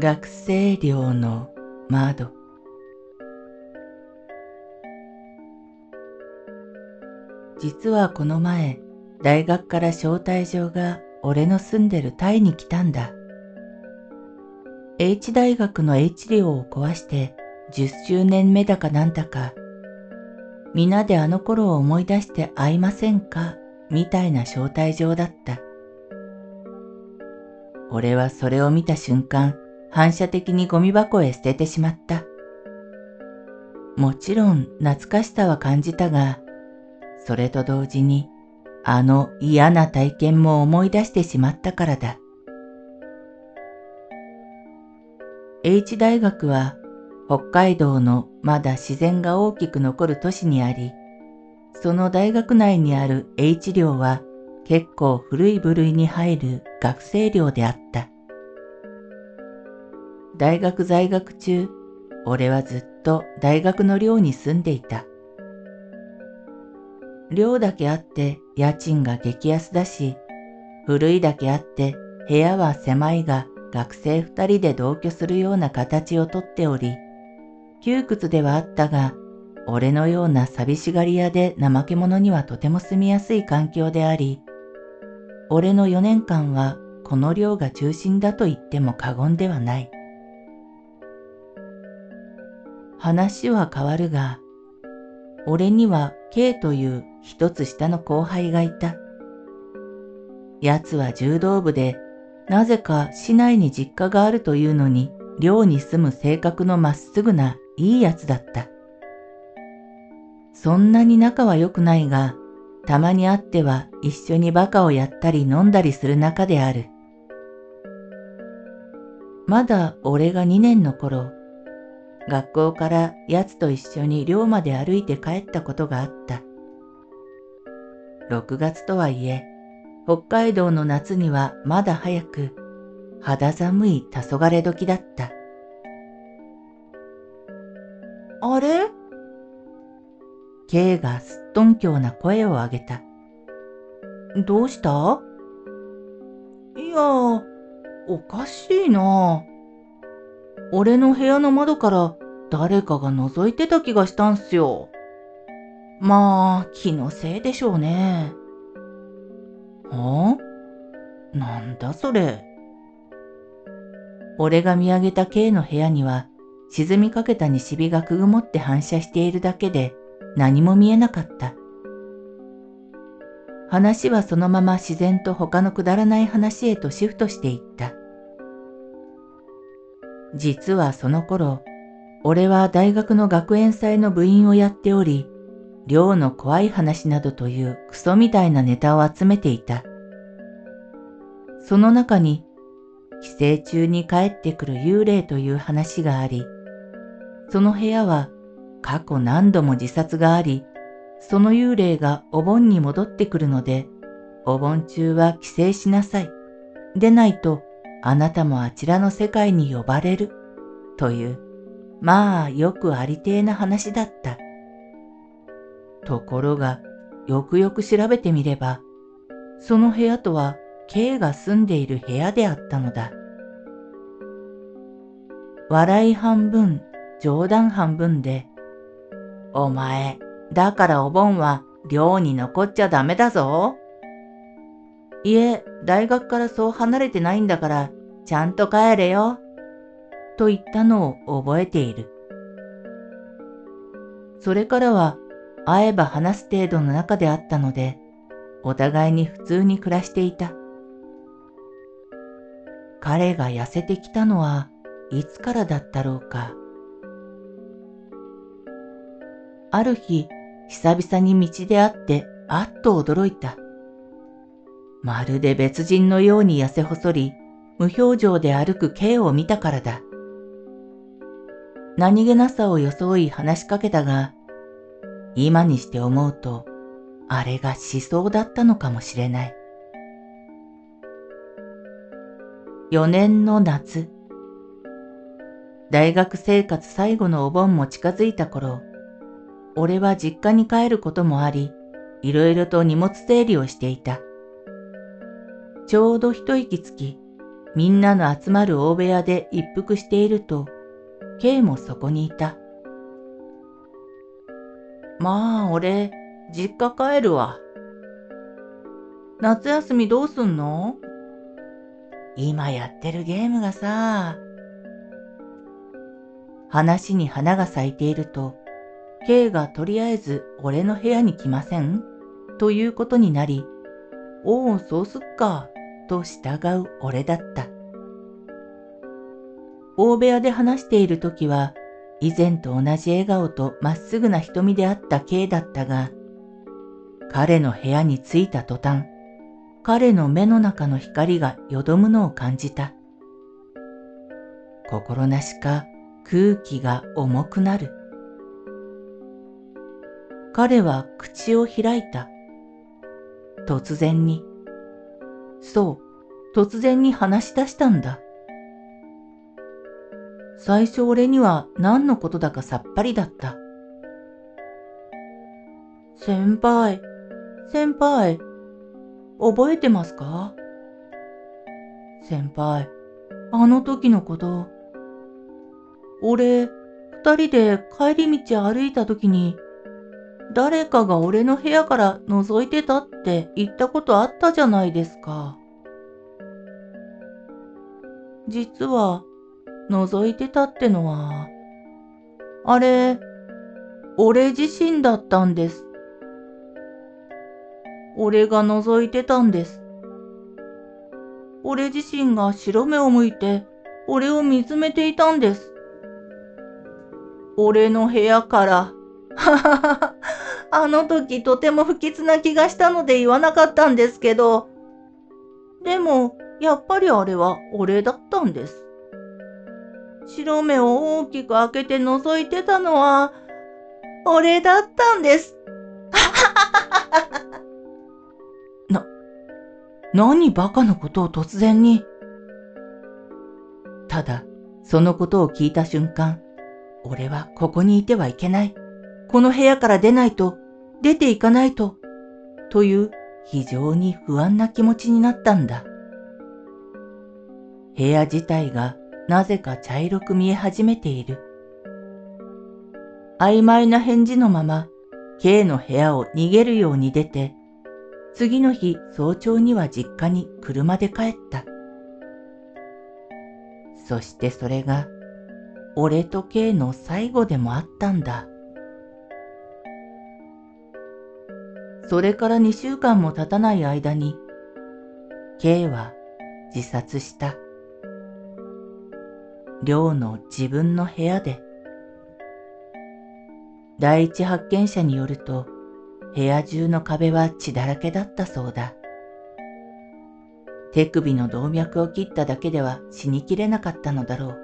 学生寮の窓。実はこの前大学から招待状が俺の住んでるタイに来たんだ。H 大学の H 寮を壊して10周年目だかなんだか皆であの頃を思い出して会いませんかみたいな招待状だった。俺はそれを見た瞬間反射的にゴミ箱へ捨ててしまった。もちろん懐かしさは感じたが、それと同時にあの嫌な体験も思い出してしまったからだ。H 大学は北海道のまだ自然が大きく残る都市にあり、その大学内にある H 寮は結構古い部類に入る学生寮であった。大学在学中、俺はずっと大学の寮に住んでいた。寮だけあって家賃が激安だし、古いだけあって部屋は狭いが学生二人で同居するような形をとっており、窮屈ではあったが、俺のような寂しがり屋で怠け者にはとても住みやすい環境であり、俺の4年間はこの寮が中心だと言っても過言ではない。話は変わるが、俺には K という一つ下の後輩がいた。奴は柔道部で、なぜか市内に実家があるというのに、寮に住む性格のまっすぐないい奴だった。そんなに仲は良くないが、たまに会っては一緒にバカをやったり飲んだりする仲である。まだ俺が2年の頃、学校から奴と一緒に寮まで歩いて帰ったことがあった。6月とはいえ、北海道の夏にはまだ早く、肌寒い黄昏時だった。あれ ?K がすっとんきょうな声を上げた。どうした？いや、おかしいな。俺の部屋の窓から誰かが覗いてた気がしたんすよ。まあ、気のせいでしょうね。はあ？なんだそれ？俺が見上げた K の部屋には、沈みかけた西日がくぐもって反射しているだけで何も見えなかった。話はそのまま自然と他のくだらない話へとシフトしていった。実はその頃、俺は大学の学園祭の部員をやっており、寮の怖い話などというクソみたいなネタを集めていた。その中に、帰省中に帰ってくる幽霊という話があり、その部屋は過去何度も自殺があり、その幽霊がお盆に戻ってくるので、お盆中は帰省しなさい。でないとあなたもあちらの世界に呼ばれる。という、まあよくありてえな話だった。ところが、よくよく調べてみれば、その部屋とは K が住んでいる部屋であったのだ。笑い半分、冗談半分で、お前、だからお盆は寮に残っちゃダメだぞ。いえ、大学からそう離れてないんだから、ちゃんと帰れよ。と言ったのを覚えている。それからは、会えば話す程度の中であったので、お互いに普通に暮らしていた。彼が痩せてきたのはいつからだったろうか。ある日、久々に道で会ってあっと驚いた。まるで別人のように痩せ細り、無表情で歩く K を見たからだ。何気なさを装い話しかけたが、今にして思うと、あれが思想だったのかもしれない。4年の夏。大学生活最後のお盆も近づいた頃、俺は実家に帰ることもあり、いろいろと荷物整理をしていた。ちょうど一息つき、みんなの集まる大部屋で一服していると、K もそこにいた。まあ、俺、実家帰るわ。夏休みどうすんの？今やってるゲームがさ、話に花が咲いていると、K がとりあえず俺の部屋に来ません？ということになり、おお、そうすっか、と従う俺だった。大部屋で話している時は、以前と同じ笑顔とまっすぐな瞳であった K だったが、彼の部屋に着いた途端、彼の目の中の光がよどむのを感じた。心なしか空気が重くなる。彼は口を開いた。突然に。そう、突然に話し出したんだ。最初俺には何のことだかさっぱりだった。先輩、先輩、覚えてますか？先輩、あの時のこと。俺、二人で帰り道歩いた時に、誰かが俺の部屋から覗いてたって言ったことあったじゃないですか。実は、覗いてたってのは、あれ、俺自身だったんです。俺が覗いてたんです。俺自身が白目を向いて、俺を見つめていたんです。俺の部屋から、ははは、あの時とても不吉な気がしたので言わなかったんですけど、でも、やっぱりあれは俺だったんです。白目を大きく開けて覗いてたのは、俺だったんです。な、何バカなことを突然に。ただ、そのことを聞いた瞬間、俺はここにいてはいけない。この部屋から出ないと、出ていかないと、という非常に不安な気持ちになったんだ。部屋自体がなぜか茶色く見え始めている。曖昧な返事のまま、K の部屋を逃げるように出て、次の日早朝には実家に車で帰った。そしてそれが、俺と K の最後でもあったんだ。それから2週間も経たない間に、K は自殺した。寮の自分の部屋で。第一発見者によると、部屋中の壁は血だらけだったそうだ。手首の動脈を切っただけでは死にきれなかったのだろう。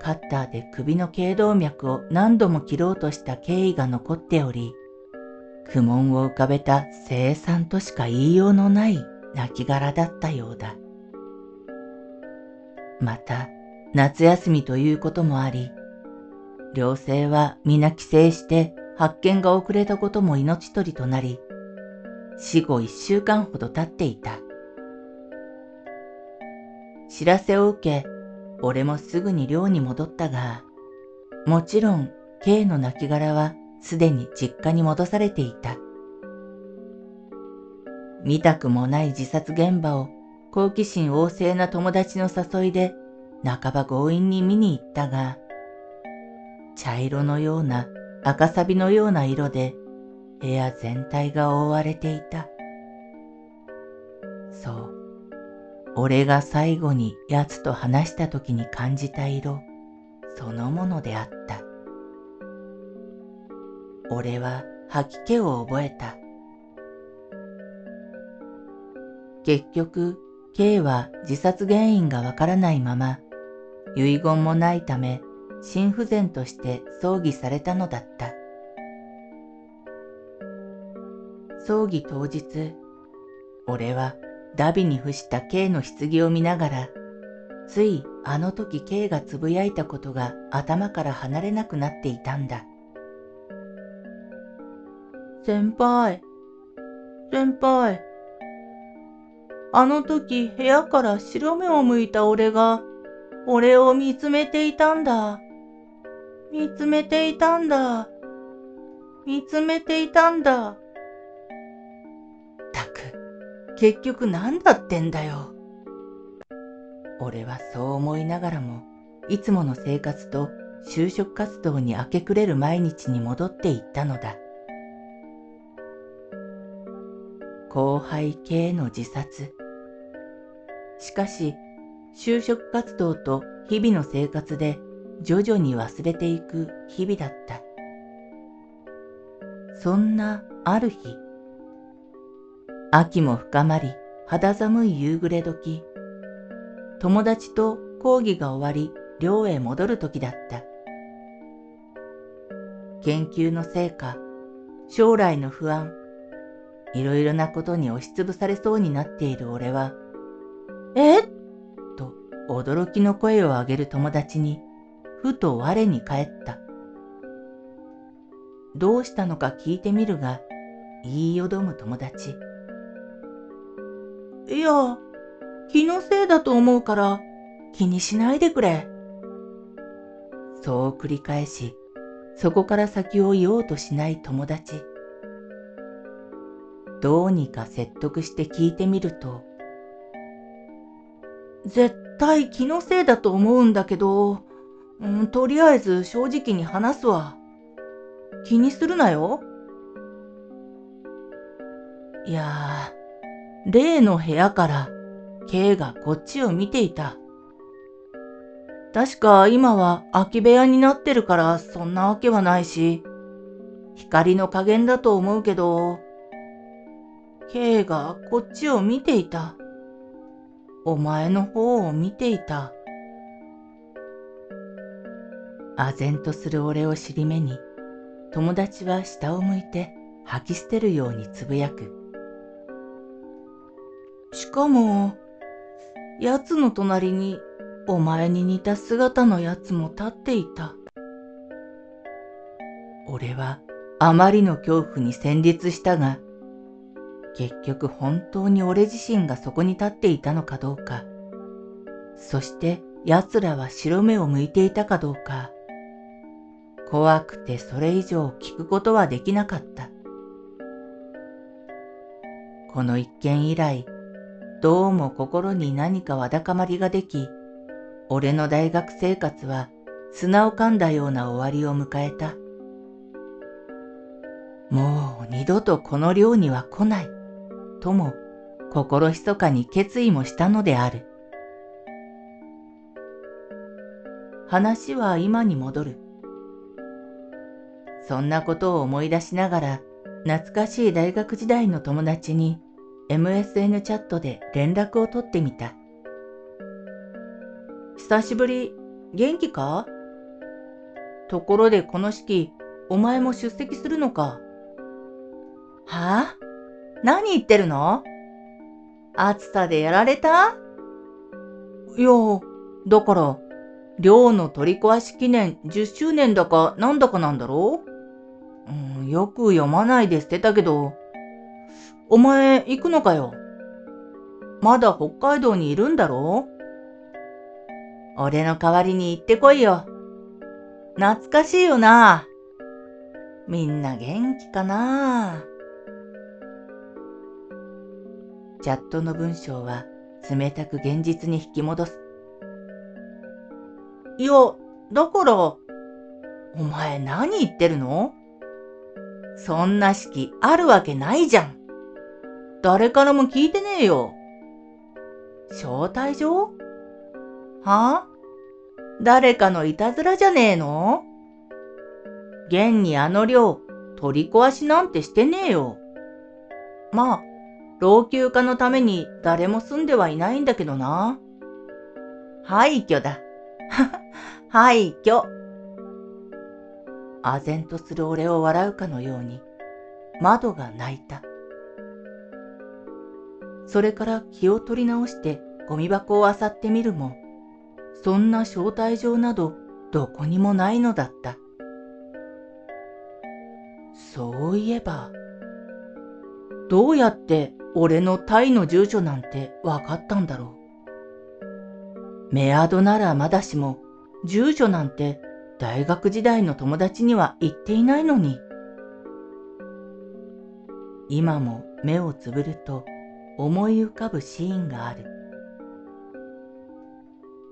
カッターで首の頸動脈を何度も切ろうとした経緯が残っており、苦悶を浮かべた生産としか言いようのない亡骸だったようだ。また、夏休みということもあり、寮生は皆帰省して発見が遅れたことも命取りとなり、死後一週間ほど経っていた。知らせを受け、俺もすぐに寮に戻ったが、もちろん K の亡骸はすでに実家に戻されていた。見たくもない自殺現場を好奇心旺盛な友達の誘いで半ば強引に見に行ったが、茶色のような赤サビのような色で部屋全体が覆われていた。そう、俺が最後に奴と話した時に感じた色そのものであった。俺は吐き気を覚えた。結局、K は自殺原因がわからないまま、遺言もないため、心不全として葬儀されたのだった。葬儀当日、俺はダビに付した K の棺を見ながら、ついあの時 K がつぶやいたことが頭から離れなくなっていたんだ。先輩、先輩。あの時部屋から白目を向いた俺が、俺を見つめていたんだ。見つめていたんだ。見つめていたんだ。たく、結局何だってんだよ。俺はそう思いながらも、いつもの生活と就職活動に明け暮れる毎日に戻っていったのだ。後輩系の自殺。しかし、就職活動と日々の生活で徐々に忘れていく日々だった。そんなある日、秋も深まり肌寒い夕暮れ時、友達と講義が終わり寮へ戻る時だった。研究の成果、将来の不安、いろいろなことに押しつぶされそうになっている俺は、え？と驚きの声を上げる友達に、ふと我に返った。どうしたのか聞いてみるが、言いよどむ友達。いや、気のせいだと思うから気にしないでくれ。そう繰り返し、そこから先を言おうとしない友達。どうにか説得して聞いてみると、絶対気のせいだと思うんだけど、うん、とりあえず正直に話すわ。気にするなよ。いやー、例の部屋から K がこっちを見ていた。確か今は空き部屋になってるからそんなわけはないし、光の加減だと思うけど、K がこっちを見ていた。お前の方を見ていた。唖然とする俺を尻目に、友達は下を向いて吐き捨てるようにつぶやく。しかも、奴の隣にお前に似た姿の奴も立っていた。俺はあまりの恐怖に戦慄したが、結局本当に俺自身がそこに立っていたのかどうか、そして奴らは白目を向いていたかどうか、怖くてそれ以上聞くことはできなかった。この一件以来、どうも心に何かわだかまりができ、俺の大学生活は砂を噛んだような終わりを迎えた。もう二度とこの寮には来ない。とも心密かに決意もしたのである。話は今に戻る。そんなことを思い出しながら、懐かしい大学時代の友達に MSN チャットで連絡を取ってみた。久しぶり、元気か？ところでこの式、お前も出席するのか？はあ？何言ってるの？暑さでやられた？いや、だから、寮の取り壊し記念10周年だかなんだかなんだろう、うん、よく読まないで捨てたけど、お前行くのかよ？まだ北海道にいるんだろ？う俺の代わりに行ってこいよ。懐かしいよな。みんな元気かな？チャットの文章は冷たく現実に引き戻す。いや、だから、お前何言ってるの？そんな式あるわけないじゃん。誰からも聞いてねえよ。招待状？は？あ誰かのいたずらじゃねえの？現にあの量、取り壊しなんてしてねえよ。まあ、老朽化のために誰も住んではいないんだけどな。廃墟だ。廃墟。唖然とする俺を笑うかのように、窓が泣いた。それから気を取り直してゴミ箱を漁ってみるも、そんな招待状などどこにもないのだった。そういえば、どうやって俺のタイの住所なんてわかったんだろう。メアドならまだしも、住所なんて大学時代の友達には言っていないのに。今も目をつぶると思い浮かぶシーンがある。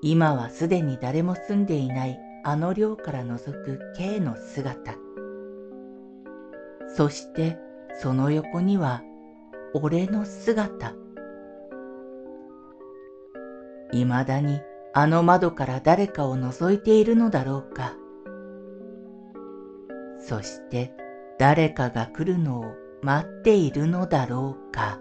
今はすでに誰も住んでいないあの寮から覗く K の姿。そしてその横には俺の姿。未だにあの窓から誰かを覗いているのだろうか。そして誰かが来るのを待っているのだろうか。